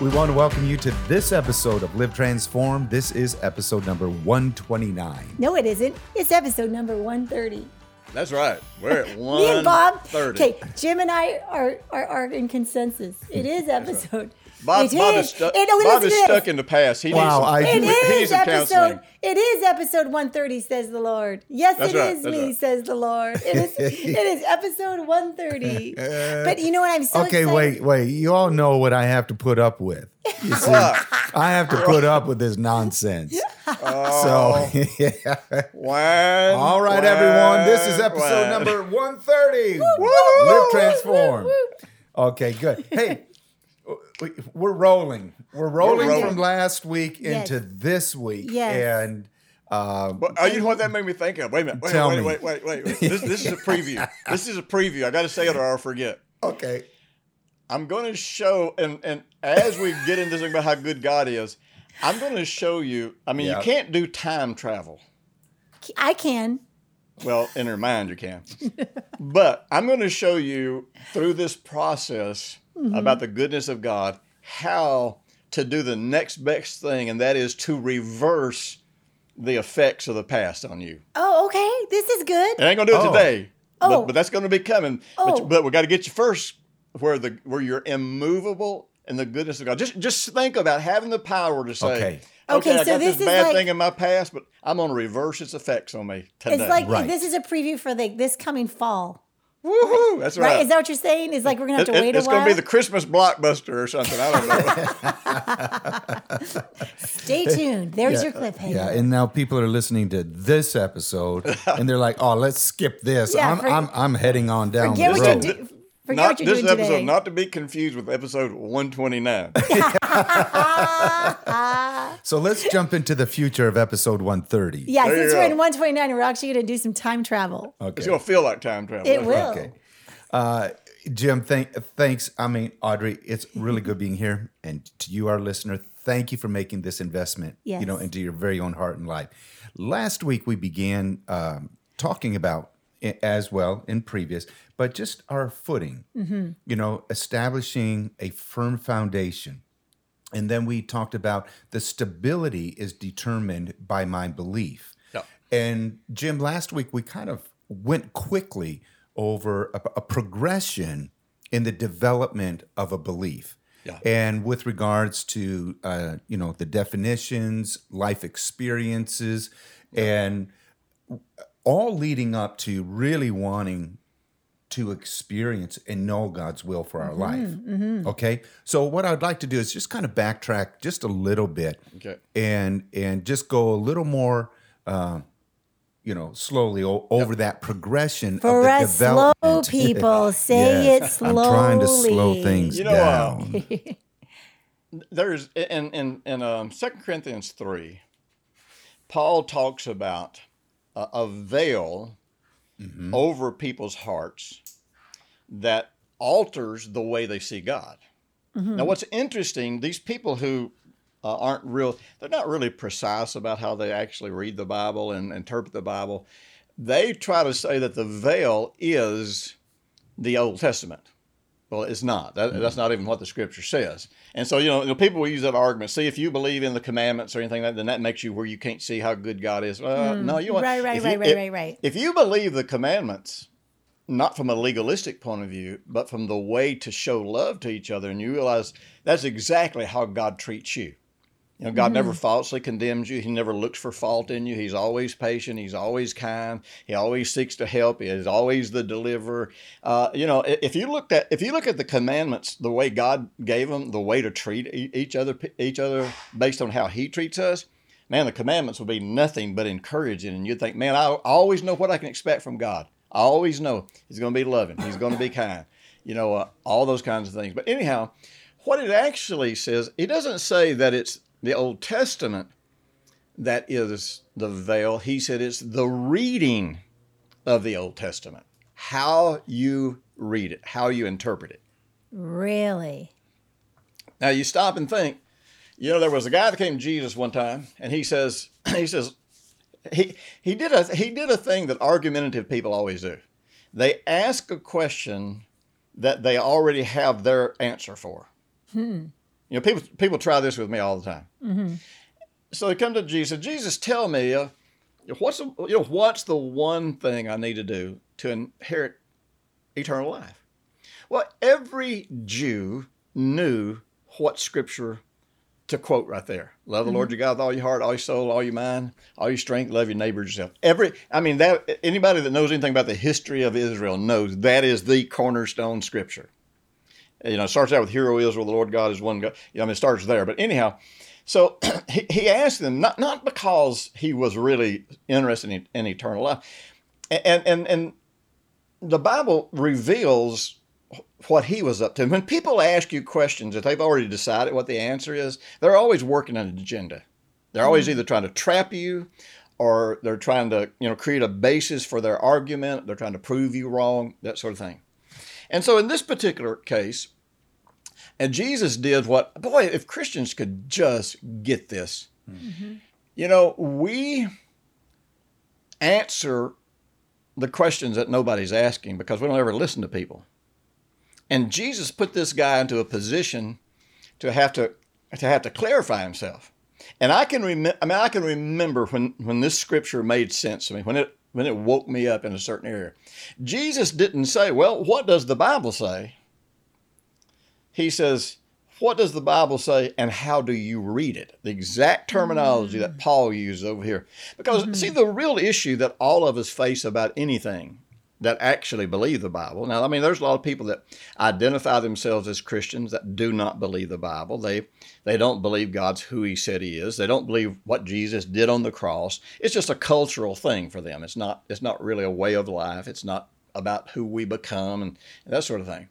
We want to welcome you to this episode of Live Transform. This is episode number 129. No, it isn't. It's episode number 130. That's right. We're at one Me and Bob. Okay, Jim and I are, are, are in consensus. It is episode. Bob, it Bob is. is, stuck. It- oh, Bob is stuck in the past. He Wow, I- needs some, It he needs is some episode. counseling. It is episode 130, says the Lord. Yes, That's it right, is me, right. says the Lord. It is. it is episode 130. but you know what? I'm so okay, excited. wait, wait. You all know what I have to put up with. You see, I have to put up with this nonsense. Oh, So, yeah. whang, all right, whang, everyone. This is episode whang. number 130. woo, Live woo, Transform. woo, Okay, good. Hey, we- we're rolling. We're rolling rolling. from last week Yes. into this week. Yes. And um, But, oh, you know what that made me think of? Wait a minute. Wait, Tell wait, me. wait, wait, wait, wait. This, this is a preview. this is a preview. I got to say it or I'll forget. okay. I'm going to show, and, and as we get into this about how good God is, I'm going to show you. I mean, Yeah. you can't do time travel. I can. Well, in her mind, you can. but I'm going to show you through this process Mm-hmm. about the goodness of God how to do the next best thing, and that is to reverse the effects of the past on you. Oh, okay. This is good. It ain't going to do it Oh. today, Oh. but, but that's going to be coming. Oh. But, but we got to get you first where the where you're immovable in the goodness of God. Just just think about having the power to say, Okay. Okay, I so got this this bad like- thing in my past, but I'm going to reverse its effects on me today." It's like Right. this is a preview for the, this coming fall. Woohoo! That's Right. right. Is that what you're saying? Is like we're gonna have to It- it- wait a while. it's going to be the Christmas blockbuster or something. I don't know. Stay tuned. There's your cliffhanger. Yeah, and now people are listening to this episode, and they're like, "Oh, let's skip this. Yeah, I'm, for- I'm, I'm heading on down Forget the what road." you're doing. Forget not this episode, today. not to be confused with episode 129. So let's jump into the future of episode 130. yeah, There since we're go. in 129, we're actually going to do some time travel. It's Okay. going to feel like time travel. It will. Okay. Uh, Jim, thank, thanks. I mean, Audrey, it's really good being here, and to you, our listener, thank you for making this investment. You know, into your very own heart and life. Last week we began um, talking about i- as well in previous, but just our footing. You know, establishing a firm foundation. And then we talked about the stability is determined by my belief. Yeah. And Jim, last week we kind of went quickly over a, a progression in the development of a belief. Yeah. And with regards to uh, you know the definitions, life experiences, and all leading up to really wanting to experience and know God's will for our life. Okay. So what I'd like to do is just kind of backtrack just a little bit Okay. and and just go a little more uh, you know slowly o- over that progression For of the us slow people, say Yeah. it slowly. I'm trying to slow things You know, uh, down. There's in in in um, 2 Corinthians 3, Paul talks about a, a veil Mm-hmm. over people's hearts that alters the way they see God. Now, what's interesting, these people who uh, aren't real, they're not really precise about how they actually read the Bible and interpret the Bible. They try to say that the veil is the Old Testament. Well, it's not. That, That's not even what the Scripture says. And so, you know, you know, people will use that argument. See, if you believe in the commandments or anything like that, then that makes you where you can't see how good God is. Uh, no, you want Right, right, right, you- right, if- right, right. If you believe the commandments, not from a legalistic point of view, but from the way to show love to each other, and you realize that's exactly how God treats you. You know, God never falsely condemns you. He never looks for fault in you. He's always patient. He's always kind. He always seeks to help. He is always the deliverer. Uh, you know, if you looked at if you look at the commandments, the way God gave them, the way to treat each other, each other based on how He treats us, man, the commandments will be nothing but encouraging. And you'd think, man, I I always know what I can expect from God. I always know He's going to be loving. He's going to be kind. You know, uh, all those kinds of things. But anyhow, what it actually says, it doesn't say that it's the Old Testament that is the veil. He said it's the reading of the Old Testament, how you read it, how you interpret it. Really? Now you stop and think. You know, there was a guy that came to Jesus one time, and he says, he says, he he did a he did a thing that argumentative people always do. They ask a question that they already have their answer for. Hmm. You know, people people try this with me all the time. So they come to Jesus. Jesus, tell me, uh, what's the, you know what's the one thing I need to do to inherit eternal life? Well, every Jew knew what Scripture to quote right there. Love the Lord your God with all your heart, all your soul, all your mind, all your strength. Love your neighbor as yourself. Every, I mean, that anybody that knows anything about the history of Israel knows that is the cornerstone Scripture. You know, it starts out with "Hear O Israel, the Lord God is one God." You know, I mean, it starts there. But anyhow, so he, he asked them not not because he was really interested in, in eternal life, and and and the Bible reveals what he was up to. When people ask you questions that they've already decided what the answer is, they're always working on an agenda. They're always mm-hmm. either trying to trap you or they're trying to, you know, create a basis for their argument. They're trying to prove you wrong, that sort of thing. And so in this particular case, and Jesus did what, boy, if Christians could just get this, you know, we answer the questions that nobody's asking because we don't ever listen to people. And Jesus put this guy into a position to have to to have to clarify himself. And I can remember I mean I can remember when when this scripture made sense to me, when it when it woke me up in a certain area. Jesus didn't say, "Well, what does the Bible say?" He says, "What does the Bible say and how do you read it?" The exact terminology that mm. Paul uses over here. Because see mm-hmm. the real issue that all of us face about anything that actually believe the Bible. Now, I mean, there's a lot of people that identify themselves as Christians that do not believe the Bible. They they don't believe God's who He said He is. They don't believe what Jesus did on the cross. It's just a cultural thing for them. It's not it's not really a way of life. It's not about who we become and, and that sort of thing.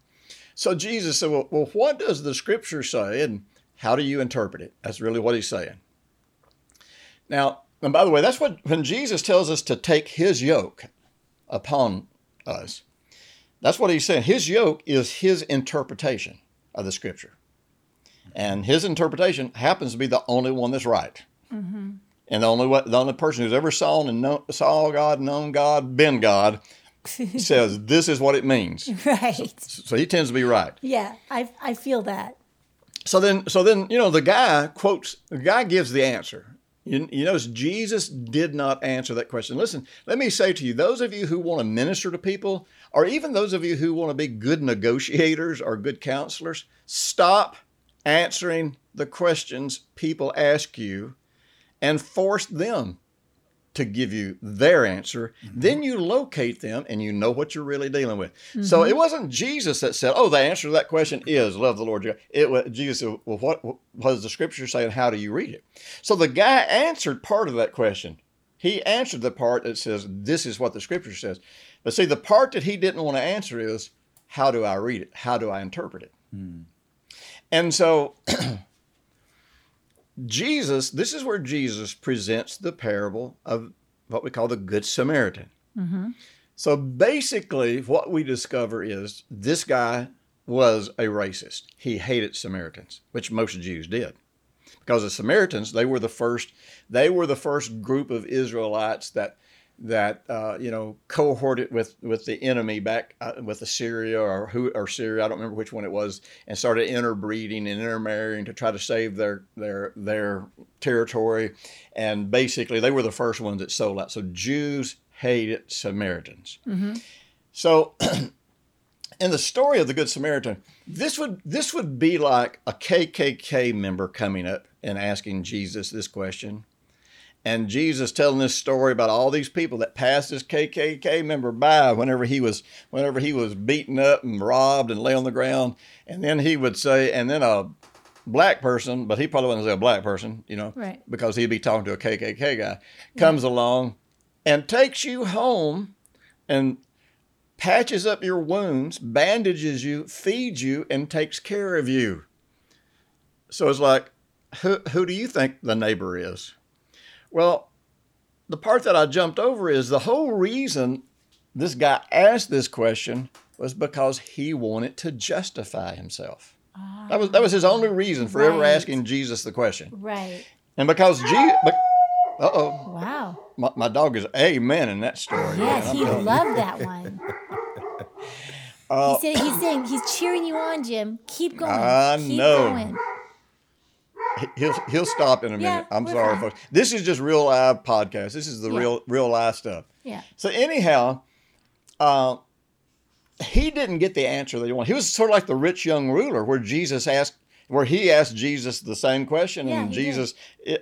So Jesus said, well, well, what does the Scripture say, and how do you interpret it? That's really what He's saying. Now, and by the way, that's what when Jesus tells us to take His yoke upon us. That's what he's saying. His yoke is his interpretation of the scripture. And his interpretation happens to be the only one that's right. Mm-hmm. And the only the only person who's ever saw and know, saw God, known God, been God, says this is what it means. Right. So he tends to be right. Yeah, I, I feel that. So then, so then, you know, the guy quotes. The guy gives the answer. You, you notice Jesus did not answer that question. Listen, let me say to you, those of you who want to minister to people, or even those of you who want to be good negotiators or good counselors, stop answering the questions people ask you and force them to give you their answer. Mm-hmm. Then you locate them and you know what you're really dealing with. So mm-hmm. it wasn't Jesus that said, "Oh, the answer to that question is love the Lord." your God." It was Jesus. Said, well, what, what does the Scripture say, and how do you read it? So the guy answered part of that question. He answered the part that says, "This is what the Scripture says." But see, the part that he didn't want to answer is, "How do I read it? How do I interpret it?" Hmm. And so Jesus, this is where Jesus presents the parable of what we call the Good Samaritan. Mm-hmm. So basically, what we discover is this guy was a racist. He hated Samaritans, which most Jews did. Because the Samaritans, they were the first, they were the first group of Israelites that that uh, you know cohorted with with the enemy back uh, with Assyria or who or Syria I don't remember which one it was and started interbreeding and intermarrying to try to save their their their territory. And basically they were the first ones that sold out. So Jews hated Samaritans. So in the story of the Good Samaritan this would this would be like a KKK member coming up and asking Jesus this question and Jesus telling this story about all these people that passed this KKK member by whenever he was whenever he was beaten up and robbed and lay on the ground, and then he would say, and then a black person, but he probably wouldn't say a black person, you know, Right. because he'd be talking to a KKK guy, comes along and takes you home and patches up your wounds, bandages you, feeds you, and takes care of you. So it's like, who who do you think the neighbor is? Well, the part that I jumped over is the whole reason this guy asked this question was because he wanted to justify himself. That was that was his only reason for ever asking Jesus the question. Right. And because Jesus, uh oh, Wow. my, my dog is amen in that story. Yes, he you. loved that one. Uh, he said he's saying he's cheering you on, Jim. Keep going. I Keep know. going. He'll he'll stop in a Yeah, minute. I'm sorry, folks. This is just real live podcast. This is the Yeah. real real live stuff. Yeah. So anyhow, uh, he didn't get the answer that he wanted. He was sort of like the rich young ruler, where Jesus asked, where he asked Jesus the same question, Yeah, and he did. Jesus,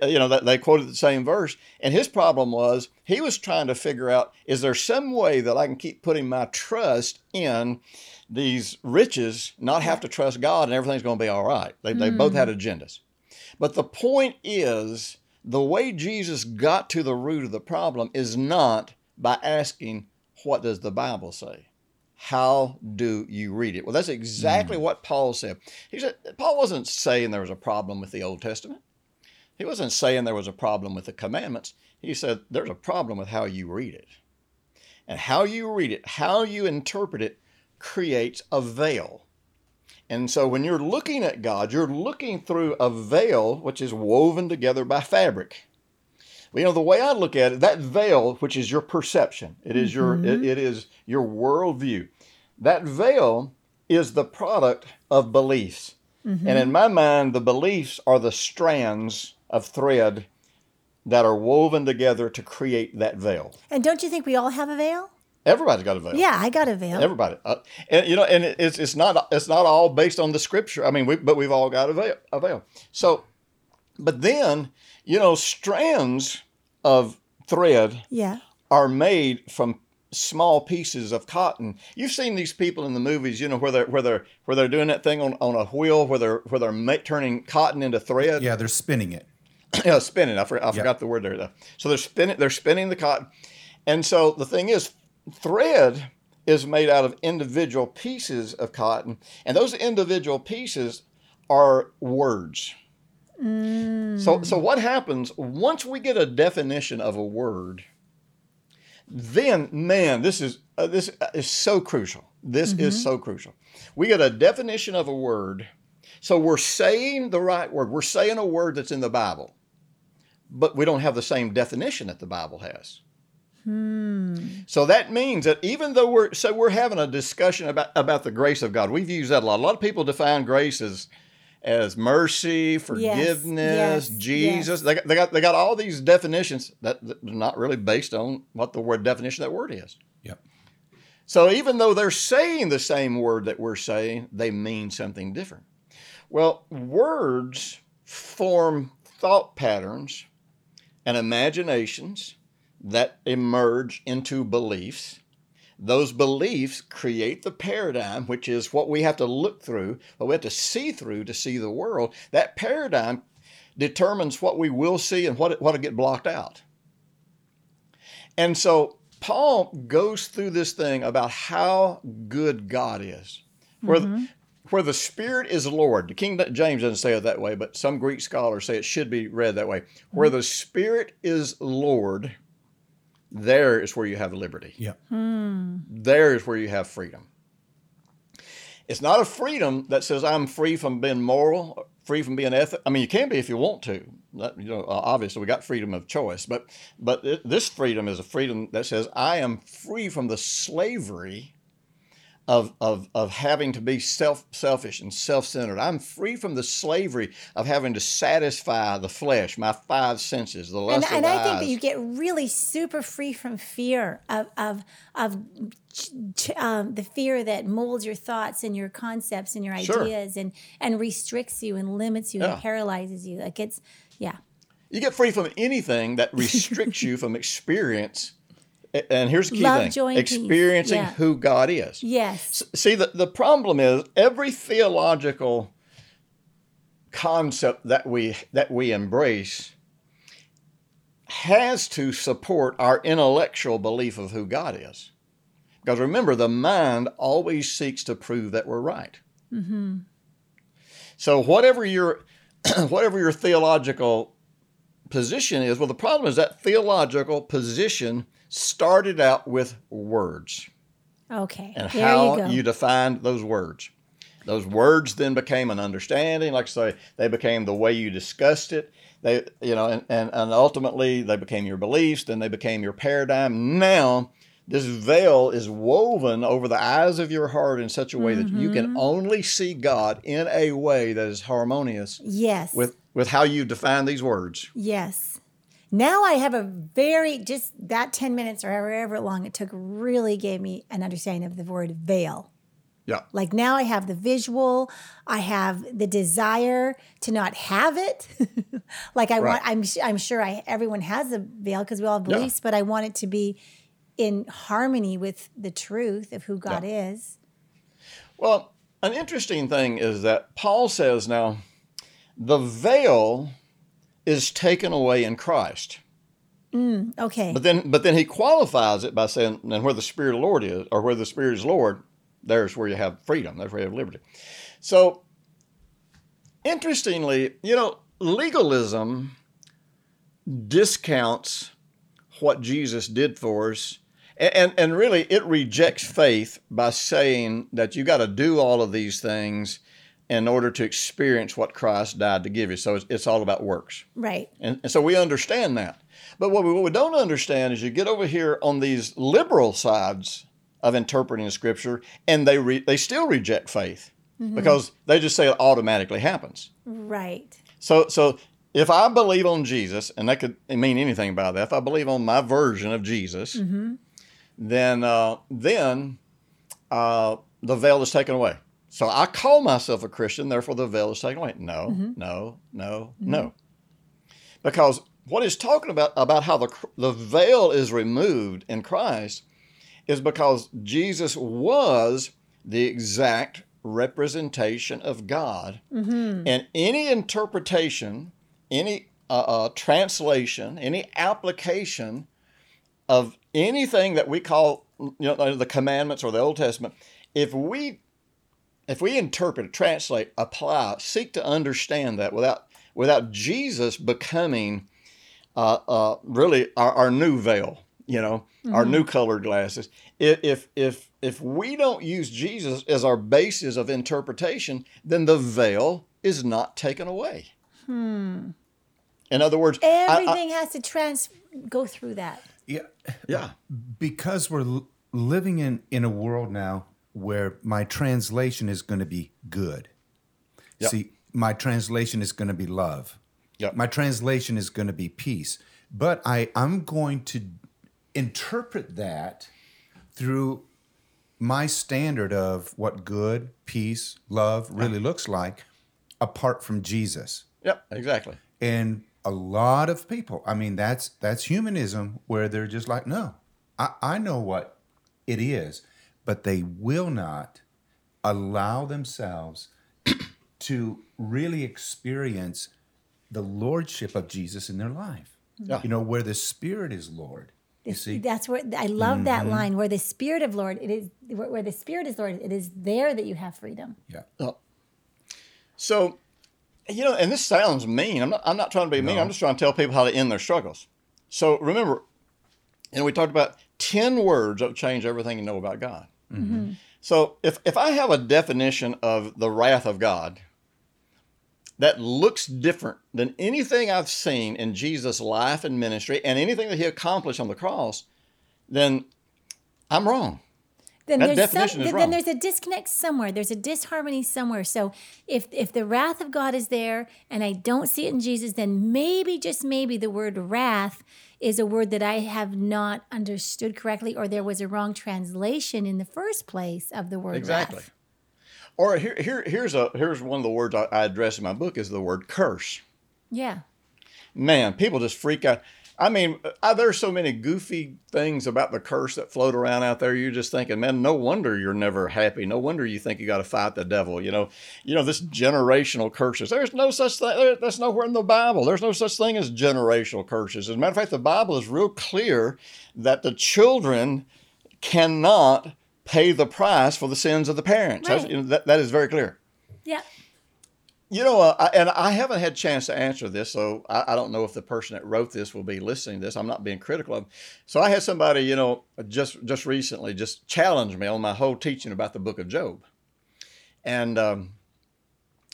uh, you know, they quoted the same verse. And his problem was he was trying to figure out: is there some way that I can keep putting my trust in these riches, not have to trust God, and everything's going to be all right? They, they both had Hmm. agendas. But the point is, the way Jesus got to the root of the problem is not by asking, What does the Bible say? How do you read it? Well, that's exactly hmm. what Paul said. He said, Paul wasn't saying there was a problem with the Old Testament. He wasn't saying there was a problem with the commandments. He said there's a problem with how you read it. And how you read it, how you interpret it, creates a veil. And so when you're looking at God, you're looking through a veil which is woven together by fabric. Well, you know, the way I look at it, that veil, which is your perception, it is your mm-hmm. it, it is your worldview. That veil is the product of beliefs. Mm-hmm. And in my mind, the beliefs are the strands of thread that are woven together to create that veil. And don't you think we all have a veil? Everybody's got a veil. Yeah, I got a veil. Everybody, uh, and you know, and it- it's it's not it's not all based on the scripture. I mean, we, but we've all got a veil, a veil. So, but then you know, strands of thread yeah. are made from small pieces of cotton. You've seen these people in the movies, you know, where they're where they're where they're doing that thing on, on a wheel, where they're where they're ma- turning cotton into thread. Yeah, they're spinning it. yeah, spinning. I, for, I forgot the word there. Though. So they're spinning. They're spinning the cotton, and so the thing is, thread is made out of individual pieces of cotton, and those individual pieces are words. Mm. So, so what happens once we get a definition of a word? Then, man, this is uh, this uh, is so crucial. This is mm-hmm. so crucial. We get a definition of a word, so we're saying the right word. We're saying a word that's in the Bible, but we don't have the same definition that the Bible has. Hmm. So that means that even though we're so we're having a discussion about about the grace of God, we've used that a lot. A lot of people define grace as as mercy, forgiveness, yes, Jesus. They, got, they got they got all these definitions that, that are not really based on what the word definition of that word is. Yep. So even though they're saying the same word that we're saying, they mean something different. Well, words form thought patterns and imaginations that emerge into beliefs. Those beliefs create the paradigm, which is what we have to look through, what we have to see through to see the world. That paradigm determines what we will see and what what will get blocked out. And so Paul goes through this thing about how good God is. Where, the, mm-hmm. where the Spirit is Lord. The King James doesn't say it that way, but some Greek scholars say it should be read that way. Where mm-hmm. the Spirit is Lord, there is where you have liberty. Yep. Hmm. There is where you have freedom. It's not a freedom that says I'm free from being moral, free from being ethical. I mean, you can be if you want to. That, you know, obviously we got freedom of choice, but but it, this freedom is a freedom that says I am free from the slavery of of of having to be self selfish and self centered. I'm free from the slavery of having to satisfy the flesh, my five senses, the lust and, of and I think that you get really super free from fear of of of um, the fear that molds your thoughts and your concepts and your Sure. ideas and and restricts you and limits you Yeah. and paralyzes you. Like it's yeah. You get free from anything that restricts you from experience. And here's the key Love, thing joy, and peace. experiencing Yeah. who God is. Yes. See, the, the problem is every theological concept that we that we embrace has to support our intellectual belief of who God is. Because remember, the mind always seeks to prove that we're right. Mm-hmm. So whatever your whatever your theological position is, well, the problem is that theological position started out with words Okay. and there how you you defined those words. Those words then became an understanding, like I say, they became the way you discussed it. They, you know, and, and, and ultimately they became your beliefs, then they became your paradigm. Now, this veil is woven over the eyes of your heart in such a way that you Mm-hmm. can only see God in a way that is harmonious yes. with with how you define these words. Yes. Now I have a very just that 10 minutes or however long it took really gave me an understanding of the word veil. Yeah. Like now I have the visual, I have the desire to not have it. like I Right. want I'm I'm sure I everyone has a veil because we all have Yeah. beliefs, but I want it to be in harmony with the truth of who God is. Well, an interesting thing is that Paul says now the veil is taken away in Christ. Mm, okay. But then but then he qualifies it by saying, and where the Spirit of the Lord is, or where the Spirit is Lord, there's where you have freedom, there's where you have liberty. So interestingly, you know, legalism discounts what Jesus did for us. And, and, and really, it rejects faith by saying that you got to do all of these things in order to experience what Christ died to give you. So it's, it's all about works. right. And, and so we understand that. But what we, what we don't understand is you get over here on these liberal sides of interpreting scripture, and they re, they still reject faith because they just say it automatically happens. Right. So so if I believe on Jesus, and that could mean anything by that, if I believe on my version of Jesus, then uh, then uh, the veil is taken away. So I call myself a Christian, therefore the veil is taken away. No, no, no, no. Because what he's talking about about how the the veil is removed in Christ is because Jesus was the exact representation of God, and any interpretation, any uh, uh, translation, any application of anything that we call you know the commandments or the Old Testament, if we if we interpret, translate, apply, seek to understand that without without Jesus becoming uh, uh, really our, our new veil, you know, our new colored glasses. If if if we don't use Jesus as our basis of interpretation, then the veil is not taken away. Hmm. In other words, I- I- Everything has to trans go through that. Yeah, yeah, because we're l- living in in a world now where my translation is going to be good. Yep. See, my translation is going to be love. Yep. My translation is going to be peace. But I I'm going to interpret that through my standard of what good, peace, love really looks like apart from Jesus. yep, exactly. And a lot of people, I mean, that's that's humanism where they're just like, no, I, I know what it is, but they will not allow themselves to really experience the lordship of Jesus in their life. Mm-hmm. Yeah. You know, where the Spirit is Lord. You see? That's where I love that mm-hmm. line where the spirit of Lord it is where where the spirit is Lord it is there that you have freedom. Yeah. So, you know, and this sounds mean. I'm not. I'm not trying to be mean. I'm just trying to tell people how to end their struggles. So remember, and we talked about ten words that will change everything you know about God. Mm-hmm. So if if I have a definition of the wrath of God that looks different than anything I've seen in Jesus' life and ministry and anything that he accomplished on the cross, then I'm wrong. Then That there's some, definition is then wrong. there's a disconnect somewhere. There's a disharmony somewhere. So if if the wrath of God is there and I don't see it in Jesus, then maybe just maybe the word wrath is a word that I have not understood correctly, or there was a wrong translation in the first place of the word Exactly. wrath. Or here, here here's a here's one of the words I, I address in my book is the word curse. Yeah. man, people just freak out. I mean, uh, there's so many goofy things about the curse that float around out there. You're just thinking, man, no wonder you're never happy. No wonder you think you got to fight the devil. You know, you know this generational curses. There's no such thing. there- That's nowhere in the Bible. There's no such thing as generational curses. As a matter of fact, the Bible is real clear that the children cannot pay the price for the sins of the parents. Right. you know, that, that is very clear. Yeah. You know, uh, and I haven't had a chance to answer this, so I, I don't know if the person that wrote this will be listening to this. I'm not being critical of. So I had somebody, you know, just just recently just challenge me on my whole teaching about the Book of Job, and um,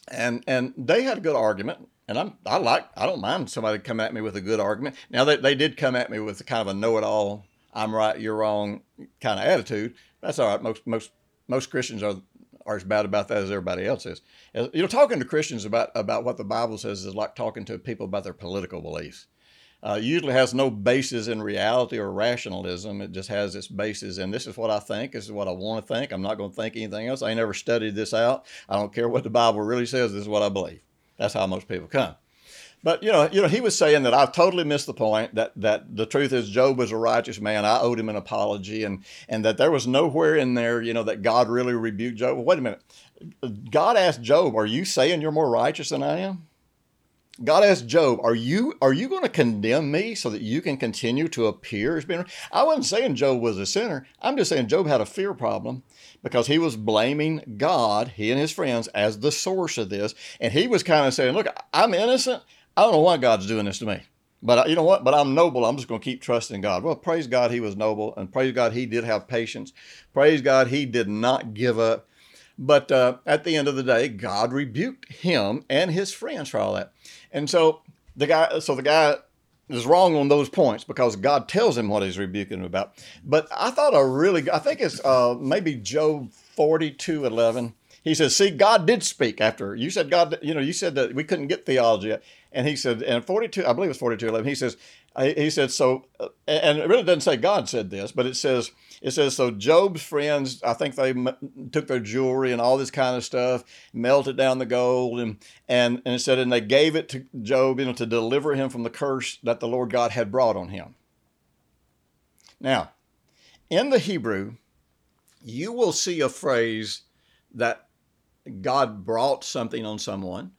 and and they had a good argument, and I'm I like I don't mind somebody come at me with a good argument. Now they they did come at me with a kind of a know-it-all, I'm right, you're wrong kind of attitude. That's all right. Most most most Christians are are as bad about that as everybody else is. You know, talking to Christians about about what the Bible says is like talking to people about their political beliefs. Uh, usually has no basis in reality or rationalism. It just has its basis in this is what I think. This is what I want to think. I'm not going to think anything else. I ain't never studied this out. I don't care what the Bible really says. This is what I believe. That's how most people come. But you know, you know, he was saying that I've totally missed the point. That that the truth is, Job was a righteous man. I owed him an apology, and and that there was nowhere in there, you know, that God really rebuked Job. Well, wait a minute. God asked Job, "Are you saying you're more righteous than I am?" God asked Job, "Are you are you going to condemn me so that you can continue to appear as being?" I wasn't saying Job was a sinner. I'm just saying Job had a fear problem because he was blaming God, he and his friends, as the source of this, and he was kind of saying, "Look, I'm innocent. I don't know why God's doing this to me." But you know what? But I'm noble. I'm just going to keep trusting God. Well, praise God, he was noble, and praise God, he did have patience. Praise God, he did not give up. But uh, at the end of the day, God rebuked him and his friends for all that. And so the guy, so the guy is wrong on those points because God tells him what he's rebuking him about. But I thought a really, I think it's uh, maybe Job 42 11. He says, See, God did speak after you said God, you know, you said that we couldn't get theology. And he said, and 42, I believe it's 42 11, he says, he said, so, uh, and it really doesn't say God said this, but it says, it says, so Job's friends, I think they took their jewelry and all this kind of stuff, melted down the gold, and, and, and it said, and they gave it to Job, you know, to deliver him from the curse that the Lord God had brought on him. Now, in the Hebrew, you will see a phrase that God brought something on someone,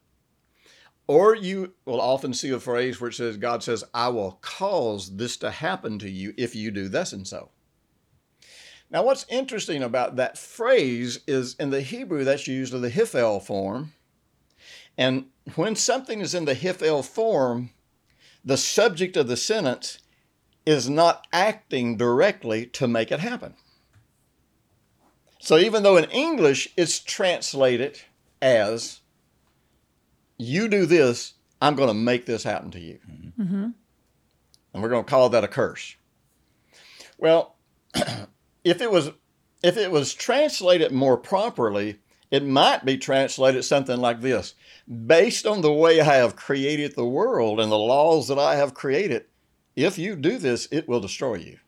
or you will often see a phrase where it says, God says, I will cause this to happen to you if you do this and so. Now, what's interesting about that phrase is in the Hebrew, that's used in the Hiphil form. And when something is in the Hiphil form, the subject of the sentence is not acting directly to make it happen. So even though in English it's translated as, you do this, I'm going to make this happen to you. Mm-hmm. And we're going to call that a curse. Well, if it was if it was translated more properly, it might be translated something like this. Based on the way I have created the world and the laws that I have created, if you do this, it will destroy you.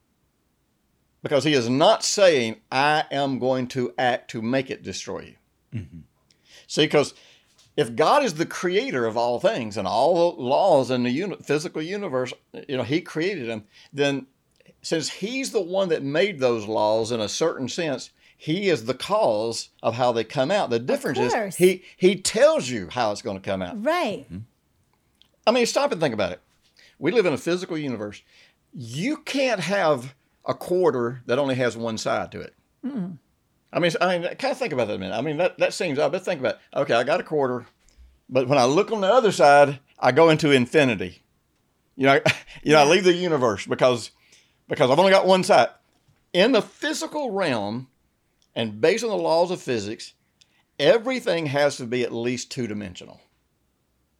Because he is not saying, I am going to act to make it destroy you. Mm-hmm. See, because if God is the creator of all things and all the laws in the uni- physical universe, you know, he created them, then since he's the one that made those laws in a certain sense, he is the cause of how they come out. The difference is he he tells you how it's going to come out. Right. Mm-hmm. I mean, stop and think about it. We live in a physical universe. You can't have a quarter that only has one side to it. I mean, I mean, kind of think about that a minute. I mean, that, that seems odd, but think about it. Okay, I got a quarter, but when I look on the other side, I go into infinity. You know, you know, I leave the universe because because I've only got one side. In the physical realm, and based on the laws of physics, everything has to be at least two dimensional.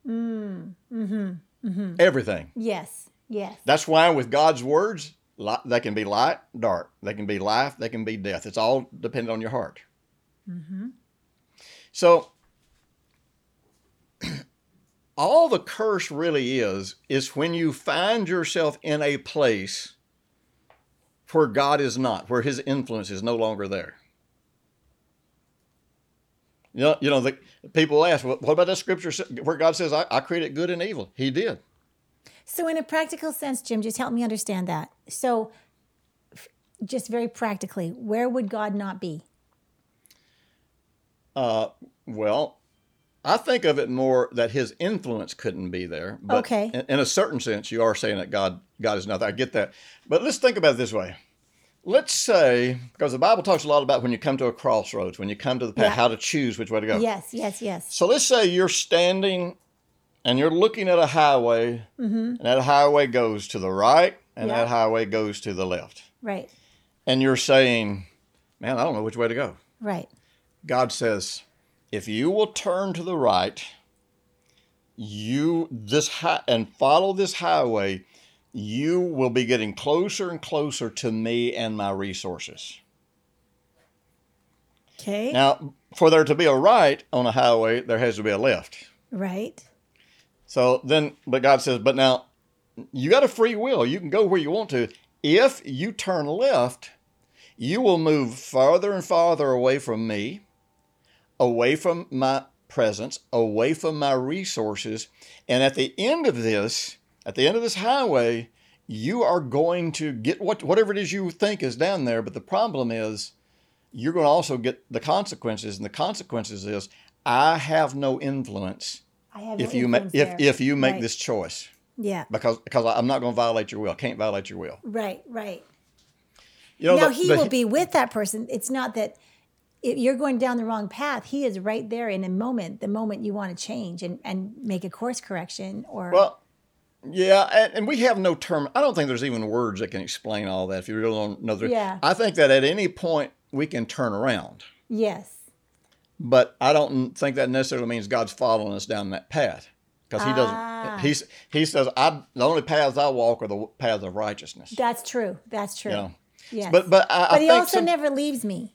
Mm. Mm. Hmm. Everything. Yes. Yes. That's why with God's words, they can be light, dark. They can be life, they can be death. It's all dependent on your heart. Mm-hmm. So, all the curse really is, is when you find yourself in a place where God is not, where his influence is no longer there. You know, you know the people ask, well, what about that scripture where God says, I, I created good and evil? He did. So, in a practical sense, Jim, just help me understand that. So, f- just very practically, where would God not be? Uh, well, I think of it more that his influence couldn't be there. But Okay. In, in a certain sense, you are saying that God God is not there. I get that. But let's think about it this way. Let's say, because the Bible talks a lot about when you come to a crossroads, when you come to the path, Yeah. how to choose which way to go. Yes, yes, yes. So let's say you're standing and you're looking at a highway, and that highway goes to the right, and Mm-hmm. That highway goes to the left. Right, And you're saying, man, I don't know which way to go. right. God says, if you will turn to the right, you this high and follow this highway, you will be getting closer and closer to me and my resources. Okay. Now, for there to be a right on a highway, there has to be a left. right. So then, but God says, but now you got a free will. You can go where you want to. If you turn left, you will move farther and farther away from me, away from my presence, away from my resources. And at the end of this, at the end of this highway, you are going to get what whatever it is you think is down there. But the problem is, you're going to also get the consequences, and the consequences is I have no influence I have if no you make if if you make Right. this choice Yeah. because because I'm not going to violate your will. I can't violate your will. Right. Right. You know, now the- he the- will be with that person. It's not that if you're going down the wrong path. He is right there in a moment, the moment you want to change and, and make a course correction or Well, yeah, and, and we have no term. I don't think there's even words that can explain all that. If you really don't know, the- Yeah. I think that at any point we can turn around, yes. But I don't think that necessarily means God's following us down that path because He Ah. doesn't. He's He says, "I the only paths I walk are the paths of righteousness." That's true. That's true. You know, Yes. but but I, I But he think also some- never leaves me.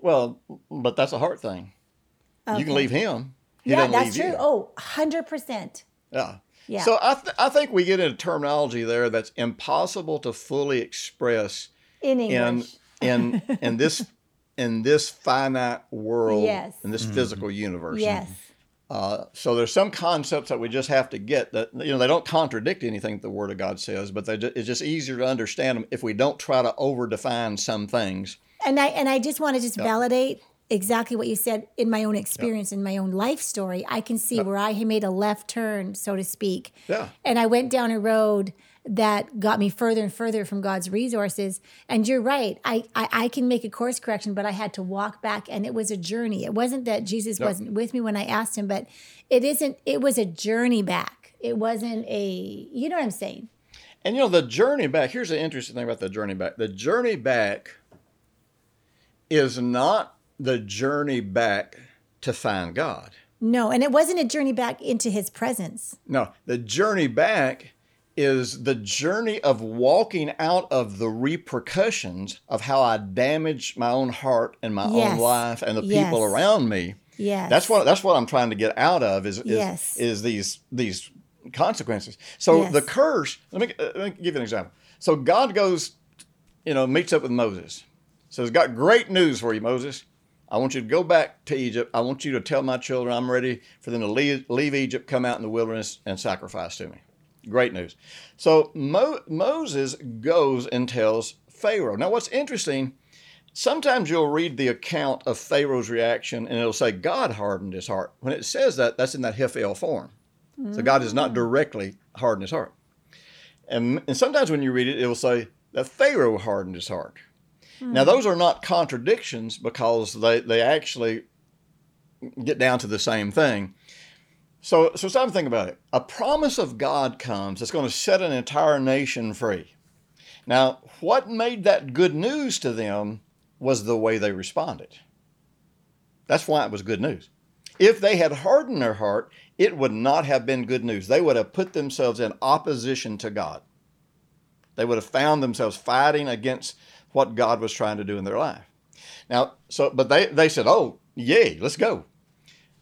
well, but that's a heart thing. You can leave Him. He yeah, that's true. you. Oh, 100%. Yeah. Yeah. So I, th- I think we get into terminology there that's impossible to fully express In in English. in in this in this finite world Yes. in this physical universe. yes. Uh, so there's some concepts that we just have to get that you know they don't contradict anything that the Word of God says, but they ju- it's just easier to understand them if we don't try to over define some things. And I and I just want to just validate exactly what you said in my own experience in my own life story. I can see where I made a left turn, so to speak. Yeah. And I went down a road that got me further and further from God's resources. And you're right. I, I, I can make a course correction, but I had to walk back and it was a journey. It wasn't that Jesus wasn't with me when I asked him, but it isn't it was a journey back. It wasn't a you know what I'm saying? And you know the journey back. Here's the interesting thing about the journey back. The journey back is not the journey back to find God. No, and it wasn't a journey back into his presence. No, the journey back is the journey of walking out of the repercussions of how I damaged my own heart and my Yes. own life and the Yes. people around me. Yes. That's what that's what I'm trying to get out of is is, Yes. is these these consequences. So the curse. Let me, let me give you an example. So God goes, you know, meets up with Moses. Says, "Got great news for you, Moses. I want you to go back to Egypt. I want you to tell my children I'm ready for them to leave, leave Egypt, come out in the wilderness, and sacrifice to me." Great news. So Mo- Moses goes and tells Pharaoh. Now, what's interesting sometimes you'll read the account of Pharaoh's reaction and it'll say God hardened his heart. When it says that, that's in that Hiphil form. So God does not mm. directly harden his heart. And, and sometimes when you read it, it will say that Pharaoh hardened his heart. Hmm. Now, those are not contradictions because they, they actually get down to the same thing. So, so stop and think about it. A promise of God comes that's going to set an entire nation free. Now, what made that good news to them was the way they responded. That's why it was good news. If they had hardened their heart, it would not have been good news. They would have put themselves in opposition to God. They would have found themselves fighting against what God was trying to do in their life. Now, so, but they, they said, oh, yay, let's go.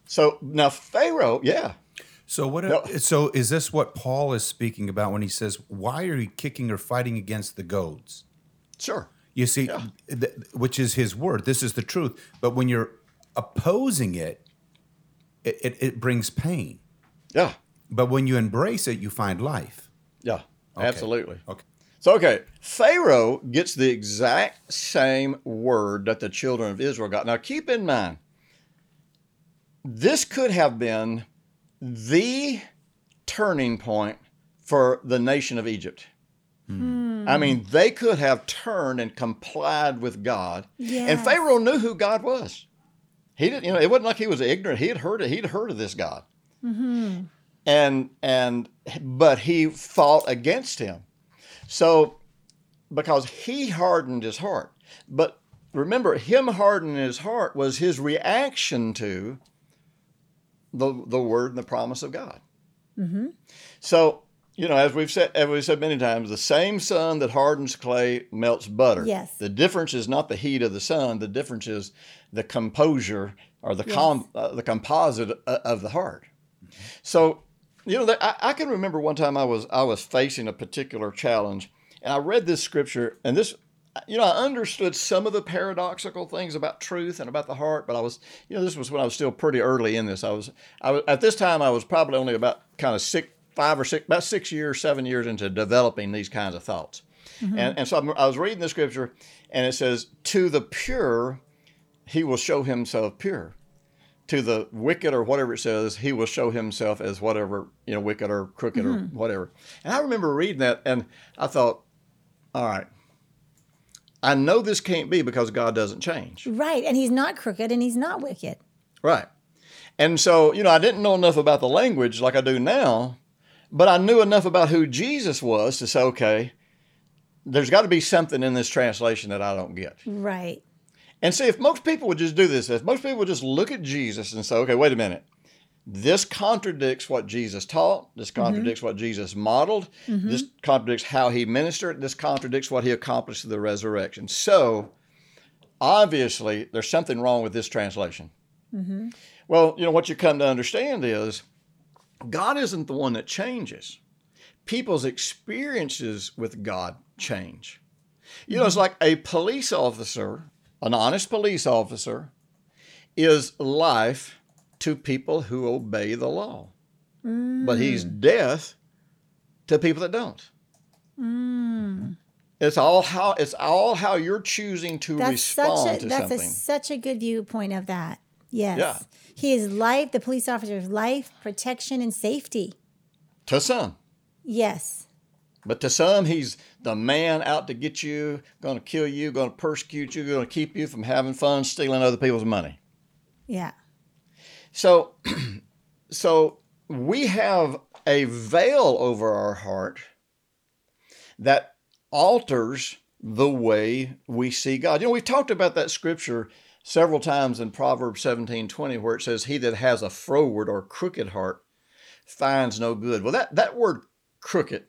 So now Pharaoh, yeah, So what? No. So is this what Paul is speaking about when he says, "Why are you kicking or fighting against the goads?" sure. You see, th- which is his word. This is the truth. But when you're opposing it, it, it, it brings pain. Yeah, But when you embrace it, you find life. yeah, absolutely. Okay. So, okay, Pharaoh gets the exact same word that the children of Israel got. Now, keep in mind, this could have been the turning point for the nation of Egypt. I mean, they could have turned and complied with God. And Pharaoh knew who God was. He didn't, you know, it wasn't like he was ignorant. He had heard it. He'd heard of this God. Hmm. And and but he fought against him. So because he hardened his heart. But remember, him hardening his heart was his reaction to the the word and the promise of God. So you know, as we've said, as we've said many times, the same sun that hardens clay melts butter. Yes. The difference is not the heat of the sun. The difference is the composure or the com, uh, the composite uh, of the heart. So, you know, I, I can remember one time I was I was facing a particular challenge, and I read this scripture, and this, you know, I understood some of the paradoxical things about truth and about the heart, but I was, you know, this was when I was still pretty early in this. I was, I was at this time I was probably only about kind of six, five or six, about six years, seven years into developing these kinds of thoughts, mm-hmm. and and so I'm, I was reading the scripture, and it says, "To the pure, he will show himself pure." To the wicked or whatever it says, he will show himself as whatever, you know, wicked or crooked or mm-hmm. whatever. And I remember reading that and I thought, all right, I know this can't be because God doesn't change. Right. And he's not crooked and he's not wicked. Right. And so, you know, I didn't know enough about the language like I do now, but I knew enough about who Jesus was to say, okay, there's got to be something in this translation that I don't get. Right. And see, if most people would just do this, if most people would just look at Jesus and say, okay, wait a minute, this contradicts what Jesus taught, this mm-hmm. contradicts what Jesus modeled, mm-hmm. this contradicts how he ministered, this contradicts what he accomplished through the resurrection. So, obviously, there's something wrong with this translation. Mm-hmm. Well, you know, what you come to understand is God isn't the one that changes. People's experiences with God change. You know, it's like a police officer, an honest police officer, is life to people who obey the law. But mm. he's death to people that don't. Mm. It's all how it's all how you're choosing to That's respond such a to that's something. a, such a good viewpoint of that. Yes. Yeah. He is life, the police officer's life, protection, and safety. to some. Yes. But to some, he's the man out to get you, going to kill you, going to persecute you, going to keep you from having fun, stealing other people's money. Yeah. So, so we have a veil over our heart that alters the way we see God. You know, we've talked about that scripture several times in Proverbs 17 20, where it says, He that has a froward or crooked heart finds no good. Well, that, that word crooked,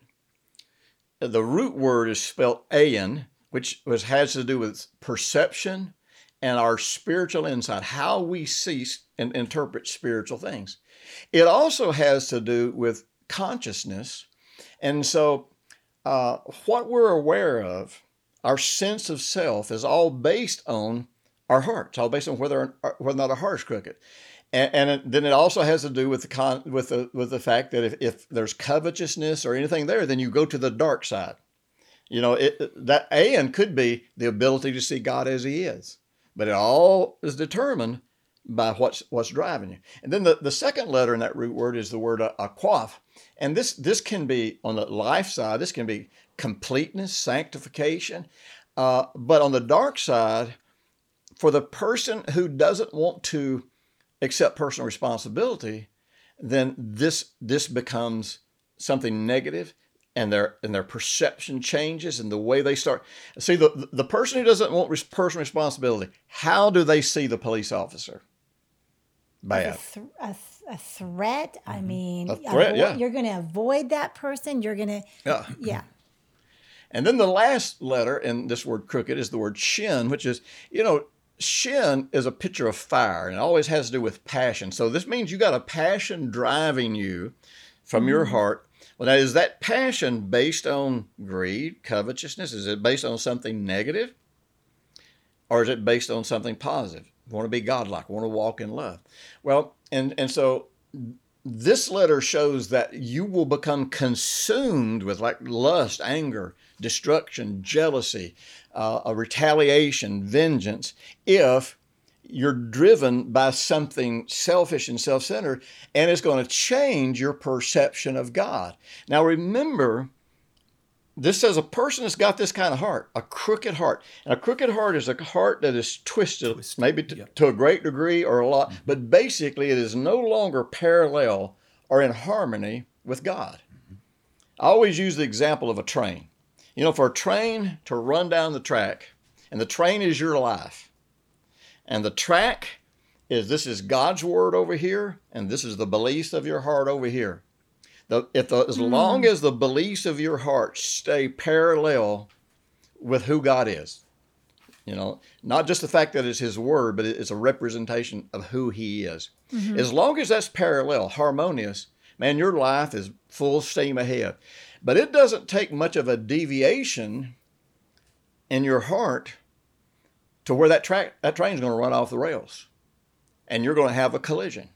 the root word is spelled ayin, which was, has to do with perception and our spiritual insight, how we see and interpret spiritual things. It also has to do with consciousness. And so, uh, what we're aware of, our sense of self, is all based on our heart. It's all based on whether, whether or not our heart is crooked. And, and it, then it also has to do with the con, with the with the fact that if, if there's covetousness or anything there, then you go to the dark side. You know, it, that and could be the ability to see God as He is, but it all is determined by what's what's driving you. And then the, the second letter in that root word is the word uh, aquaf, and this this can be on the life side. This can be completeness, sanctification, uh, but on the dark side, for the person who doesn't want to accept personal responsibility, then this this becomes something negative and their and their perception changes and the way they start see the the person who doesn't want res- personal responsibility how do they see the police officer A, bad th- a, th- a threat. I mean, Mm-hmm. A threat, avo- yeah. You're going to avoid that person. You're going to, yeah yeah. and then the last letter in this word crooked is the word shin which is you know shin is a picture of fire and it always has to do with passion. So this means you got a passion driving you from your mm. heart. Well now is that passion based on greed covetousness? Is it based on something negative? Or is it based on something positive? Want to be godlike want to walk in love. Well and and so this letter shows that you will become consumed with like lust, anger, destruction, jealousy, uh, a retaliation, vengeance, if you're driven by something selfish and self centered, and it's going to change your perception of God. Now, remember, this says a person that's got this kind of heart, a crooked heart. And a crooked heart is a heart that is twisted, Twisted, maybe to, yeah. to a great degree or a lot, but basically it is no longer parallel or in harmony with God. I always use the example of a train. You know, for a train to run down the track, and the train is your life, and the track is this is God's word over here, and this is the beliefs of your heart over here. The, if the, as hmm. long as the beliefs of your heart stay parallel with who God is, you know, not just the fact that it's His Word, but it's a representation of who He is. Mm-hmm. As long as that's parallel, harmonious, man, your life is full steam ahead. But it doesn't take much of a deviation in your heart to where that track that train's going to run off the rails, and you're going to have a collision.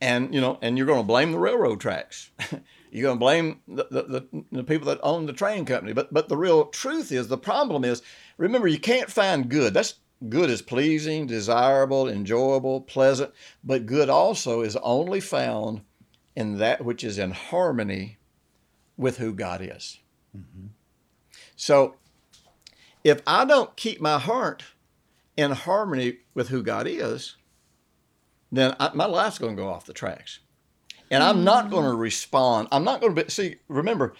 And you know, and you're going to blame the railroad tracks. you're going to blame the, the, the, the people that own the train company. But but the real truth is the problem is remember you can't find good. That's good is pleasing, desirable, enjoyable, pleasant, but good also is only found in that which is in harmony with who God is. So if I don't keep my heart in harmony with who God is, then I, my life's going to go off the tracks. And I'm not going to mm. respond. I'm not going to be, see, remember,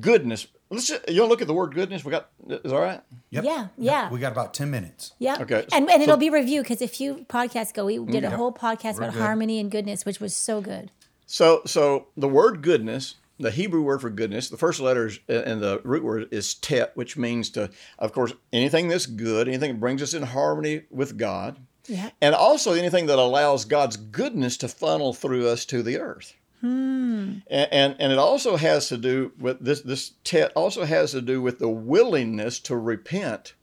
goodness. Let's just, you want to look at the word goodness? We got, is all right? Yep. Yeah, yeah. We got about 10 minutes. Yeah. Okay, And, and it'll be reviewed because a few podcasts ago, we mm, did a Yep. whole podcast We're about good. harmony and goodness, which was so good. So, so the word goodness, the Hebrew word for goodness, the first letters and the root word is tet, which means to, of course, anything that's good, anything that brings us in harmony with God, Yeah. and also anything that allows God's goodness to funnel through us to the earth. Hmm. And, and and it also has to do with this this tet also has to do with the willingness to repent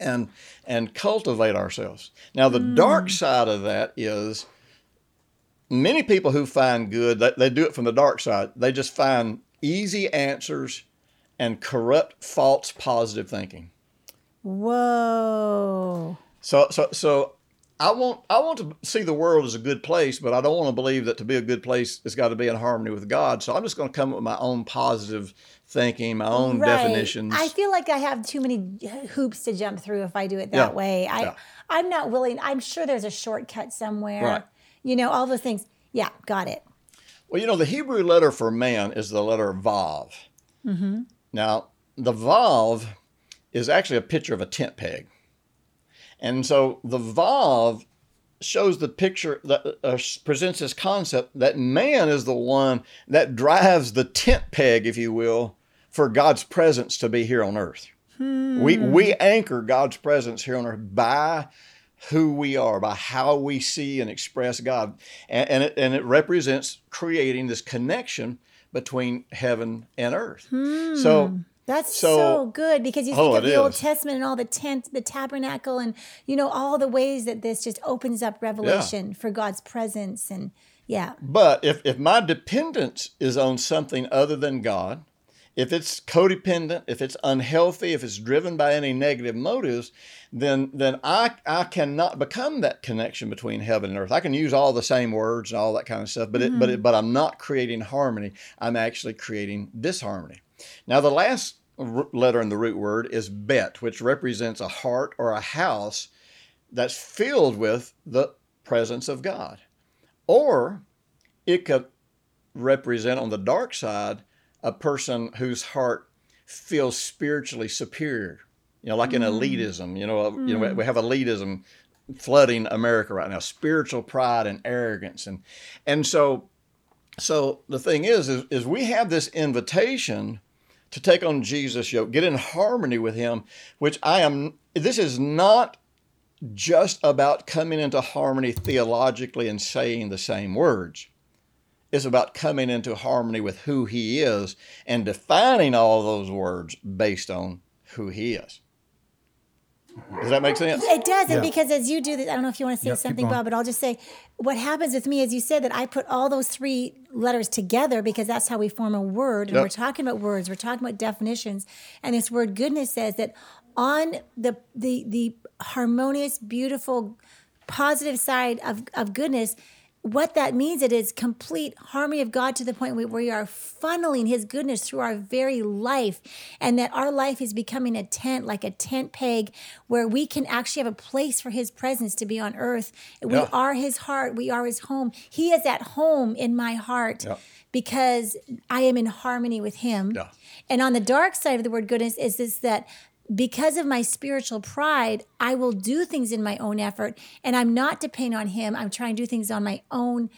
and and cultivate ourselves. Now the dark hmm. side of that is many people who find good they, they do it from the dark side. They just find easy answers and corrupt false positive thinking. Whoa. So so so I want I want to see the world as a good place, but I don't want to believe that to be a good place it's got to be in harmony with God. So I'm just going to come up with my own positive thinking, my own definitions. I feel like I have too many hoops to jump through if I do it that Yeah. way. I Yeah. I'm not willing. I'm sure there's a shortcut somewhere. Right. You know, all those things. Yeah, got it. Well, you know, the Hebrew letter for man is the letter Vav. Mm-hmm. Now, the Vav is actually a picture of a tent peg. And so the Vav shows the picture that uh, presents this concept that man is the one that drives the tent peg, if you will, for God's presence to be here on earth. We, we anchor God's presence here on earth by who we are, by how we see and express God. And, and, it, and it represents creating this connection between heaven and earth. Hmm. So, That's So- so, good because you Oh, think of it the Old. Testament and all the tent, the tabernacle, and you know all the ways that this just opens up revelation for God's presence and yeah, But if, if my dependence is on something other than God, if it's codependent, if it's unhealthy, if it's driven by any negative motives, then then I I cannot become that connection between heaven and earth. I can use all the same words and all that kind of stuff, but it, but it, mm-hmm. but I'm not creating harmony. I'm actually creating disharmony. Now the last r- letter in the root word is bet, which represents a heart or a house that's filled with the presence of God. Or it could represent on the dark side a person whose heart feels spiritually superior. You know, like in mm. elitism. You know, you know, mm. we have elitism flooding America right now. Spiritual pride and arrogance, and and so, so the thing is, is, is we have this invitation to take on Jesus' yoke, get in harmony with Him, which I am. This is not just about coming into harmony theologically and saying the same words. It's about coming into harmony with who he is and defining all those words based on who he is. Does that make sense? It does, and because as you do this, I don't know if you want to say Yeah, something. Bob, but I'll just say what happens with me, is you said, that I put all those three letters together because that's how we form a word. And Yep. we're talking about words, we're talking about definitions, and this word goodness says that on the the the harmonious, beautiful, positive side of of goodness. What that means, it is complete harmony of God to the point where we are funneling His goodness through our very life, and that our life is becoming a tent, like a tent peg, where we can actually have a place for His presence to be on earth. We are His heart, we are His home. He is at home in my heart Yeah. because I am in harmony with Him. Yeah. And on the dark side of the word goodness is this that because of my spiritual pride, I will do things in my own effort and I'm not depending on Him. I'm trying to do things on my own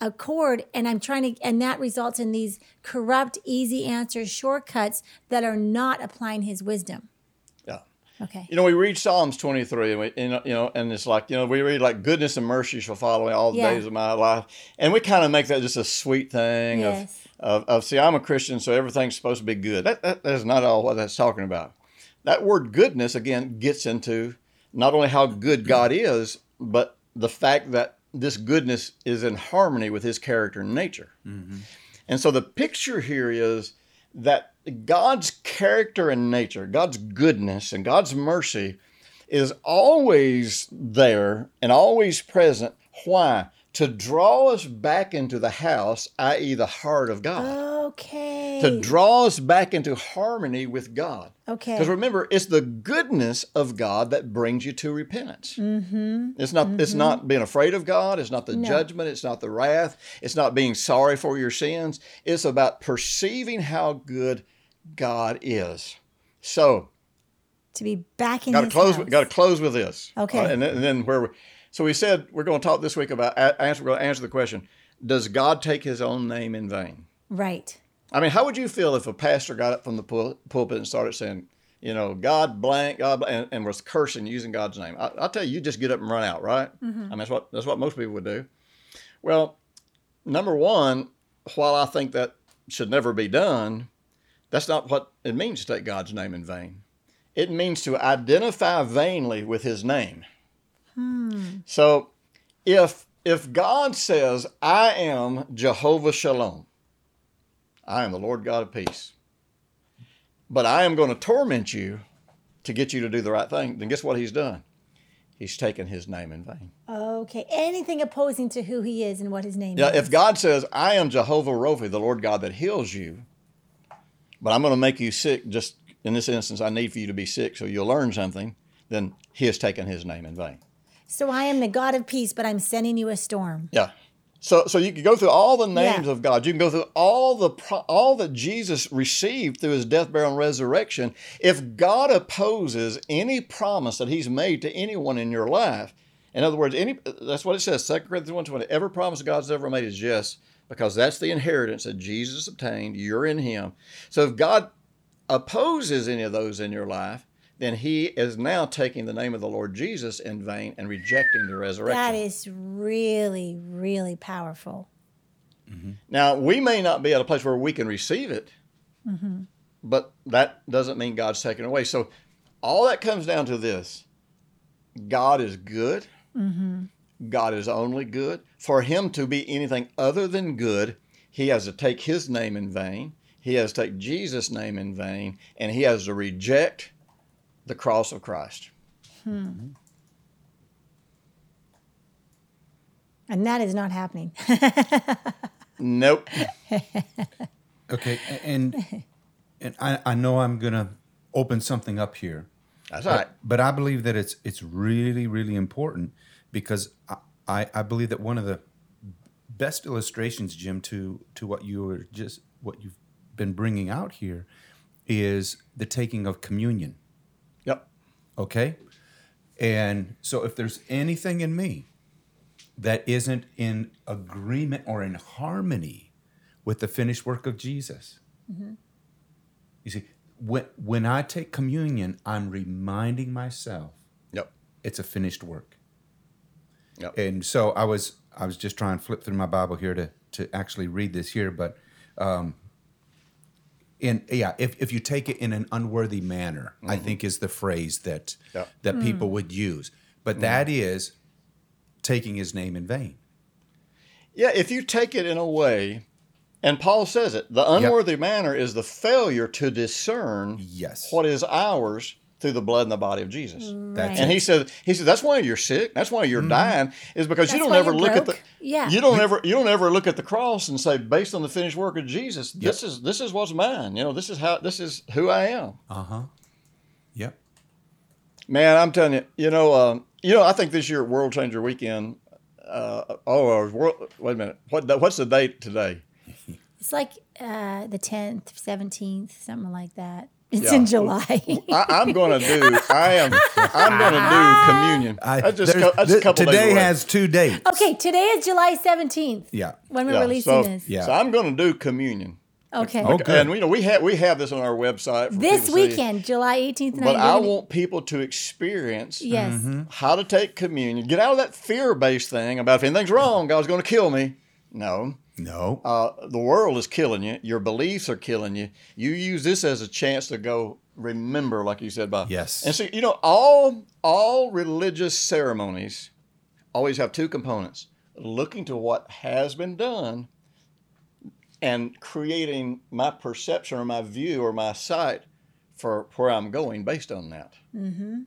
accord and I'm trying to, and that results in these corrupt, easy answers, shortcuts that are not applying his wisdom. Yeah. Okay. You know, we read Psalms 23, and we, you know, you know, and it's like, you know, we read like goodness and mercy shall follow me all the Yeah. days of my life. And we kind of make that just a sweet thing Yes. of, of, of, see, I'm a Christian, so everything's supposed to be good. That, that, that is not all what that's talking about. That word goodness, again, gets into not only how good God is, but the fact that this goodness is in harmony with his character and nature. Mm-hmm. And so the picture here is that God's character and nature, God's goodness and God's mercy is always there and always present. Why? To draw us back into the house, i.e., the heart of God. Okay. To draw us back into harmony with God. okay. Because remember, it's the goodness of God that brings you to repentance. Mm-hmm. It's not. It's not being afraid of God. It's not the No. judgment. It's not the wrath. It's not being sorry for your sins. It's about perceiving how good God is. So, to be back in got to close. Got to close with this. Okay. Uh, and, then, and then where we. So we said we're going to talk this week about answer. We're going to answer the question: Does God take His own name in vain? Right. I mean, how would you feel if a pastor got up from the pul- pulpit and started saying, you know, God blank, God blank, and, and was cursing using God's name? I, I'll tell you, you just get up and run out, right? Mm-hmm. I mean, that's what that's what most people would do. Well, number one, while I think that should never be done, that's not what it means to take God's name in vain. It means to identify vainly with His name. Hmm. So, if if God says, "I am Jehovah Shalom," I am the Lord God of peace. But I am going to torment you to get you to do the right thing. Then guess what he's done? He's taken his name in vain. Okay. Anything opposing to who he is and what his name Yeah, is. if God says, I am Jehovah Rophi, the Lord God that heals you, but I'm going to make you sick, just in this instance, I need for you to be sick so you'll learn something, then he has taken his name in vain. So I am the God of peace, but I'm sending you a storm. Yeah. So, so you can go through all the names Yeah. of God. You can go through all the all that Jesus received through His death, burial, and resurrection. If God opposes any promise that He's made to anyone in your life, in other words, any that's what it says. 2 Corinthians one twenty. Every promise God's ever made is yes, because that's the inheritance that Jesus obtained. You're in Him. So if God opposes any of those in your life, then He is now taking the name of the Lord Jesus in vain and rejecting the resurrection. That is really, really powerful. Mm-hmm. Now, we may not be at a place where we can receive it, mm-hmm. but that doesn't mean God's taken away. So, all that comes down to this God is good. Mm-hmm. God is only good. For Him to be anything other than good, He has to take His name in vain. He has to take Jesus' name in vain, and He has to reject the cross of Christ. Hmm. And that is not happening. Nope. Okay, and and I, I know I'm gonna open something up here, That's all right. but I believe that it's it's really really important because I, I I believe that one of the best illustrations, Jim, to to what you were just what you've been bringing out here is the taking of communion. Yep. Okay, and so if there's anything in me that isn't in agreement or in harmony with the finished work of Jesus. You see, when, when I take communion, I'm reminding myself Yep. it's a finished work. Yep. And so I was I was just trying to flip through my Bible here to to actually read this here, but um, in yeah, if, if you take it in an unworthy manner, I mm-hmm. think is the phrase that Yep. that hmm. people would use. But mm-hmm. that is taking his name in vain. Yeah, if you take it in a way, and Paul says it, the unworthy manner is the failure to discern Yes. what is ours through the blood and the body of Jesus. That's And he said, he said that's why you're sick. That's why you're dying is because you don't ever look at the. Yeah. you don't ever you don't ever look at the cross and say based on the finished work of Jesus, this is this is what's mine. You know, this is how this is who I am. Uh-huh. Yep. Man, I'm telling you, you know, um, you know, I think this year at World Changer Weekend. Uh, oh, uh, world, wait a minute. What what's the date today? It's like uh, the 10th, 17th, something like that. It's Yeah. in July. I, I'm going to do. I am. I'm going to do communion. I, that's just, there's- cou- that's a th- couple days today has two dates. okay, today is July 17th. Yeah. When we're Yeah, releasing so, this. Yeah. So I'm going to do communion. Okay. Okay. And you know we have we have this on our website for This people to see. weekend, July 18th and But I want people to experience Yes. Mm-hmm. how to take communion. Get out of that fear-based thing about if anything's wrong, God's going to kill me. No, No. uh, the world is killing you. Your beliefs are killing you. You use this as a chance to go remember, like you said, Bob. Yes. And so you know all all religious ceremonies always have two components: looking to what has been done, and creating my perception or my view or my sight for where I'm going based on that. Mm-hmm.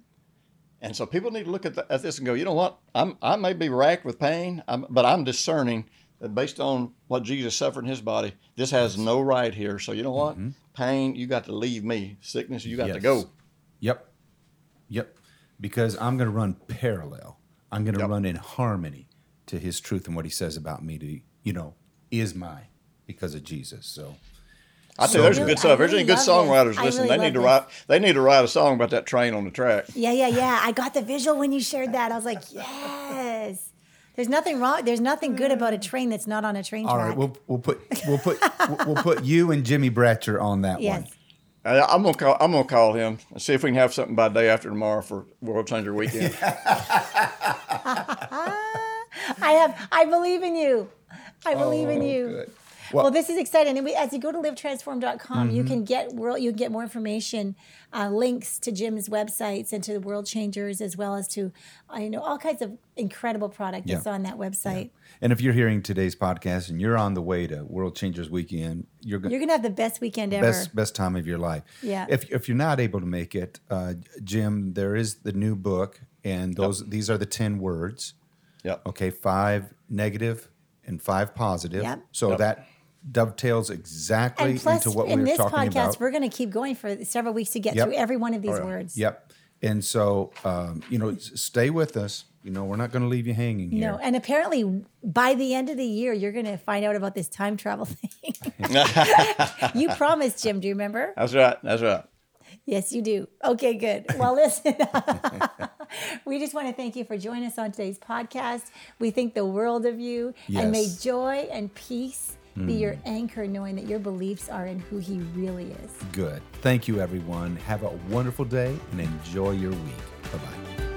And so people need to look at, the, at this and go, you know what? I'm I may be racked with pain, I'm, but I'm discerning that based on what Jesus suffered in His body, this has no right here. So you know what? Mm-hmm. Pain, you got to leave me. Sickness, you got to go. Yep. Yep. Because I'm going to run parallel. I'm going to Yep. run in harmony to his truth and what he says about me to, you know, is mine because of Jesus. So, I tell So- you, there's Really- good I stuff. There's really any good songwriters I listening. really they need to love write. They need to write a song about that train on the track. Yeah, yeah, yeah. I got the visual when you shared that. I was like, yes. There's nothing wrong. There's nothing good about a mm. train that's not on a train all track. right, we'll, we'll put we'll put we'll- we'll put you and Jimmy Bratcher on that yes. one. I, I'm gonna call. I'm gonna call him and see if we can have something by day after tomorrow for World Changer Weekend. I have. I believe in you. I believe in oh, you. Oh, good. Well, Well- this is exciting. And we, as you go to livetransform.com, you Mm-hmm. can get world. You can get more information, uh, links to Jim's websites and to the World Changers, as well as to, uh, you know, all kinds of incredible product that's Yeah. on that website. And if you're hearing today's podcast and you're on the way to World Changers Weekend, you're going You're gonna have the best weekend ever. best best time of your life. Yeah. If if you're not able to make it, uh, Jim, there is the new book, and those these are the ten words. yep. Okay, five negative and five positive. Yep. So Yep. that dovetails exactly and plus, into what we in were this talking podcast, about. we're going to keep going for several weeks to get Yep. through every one of these words. Yep. And so, um, you know, stay with us. You know, we're not going to leave you hanging here. No, and apparently by the end of the year, you're going to find out about this time travel thing. you promised, Jim. Do you remember? That's right. That's right. Yes, you do. Okay, good. Well, listen, we just want to thank you for joining us on today's podcast. We think the world of you, and may joy and peace be your mm. anchor, knowing that your beliefs are in who He really is. Good. Thank you, everyone. Have a wonderful day and enjoy your week. Bye bye.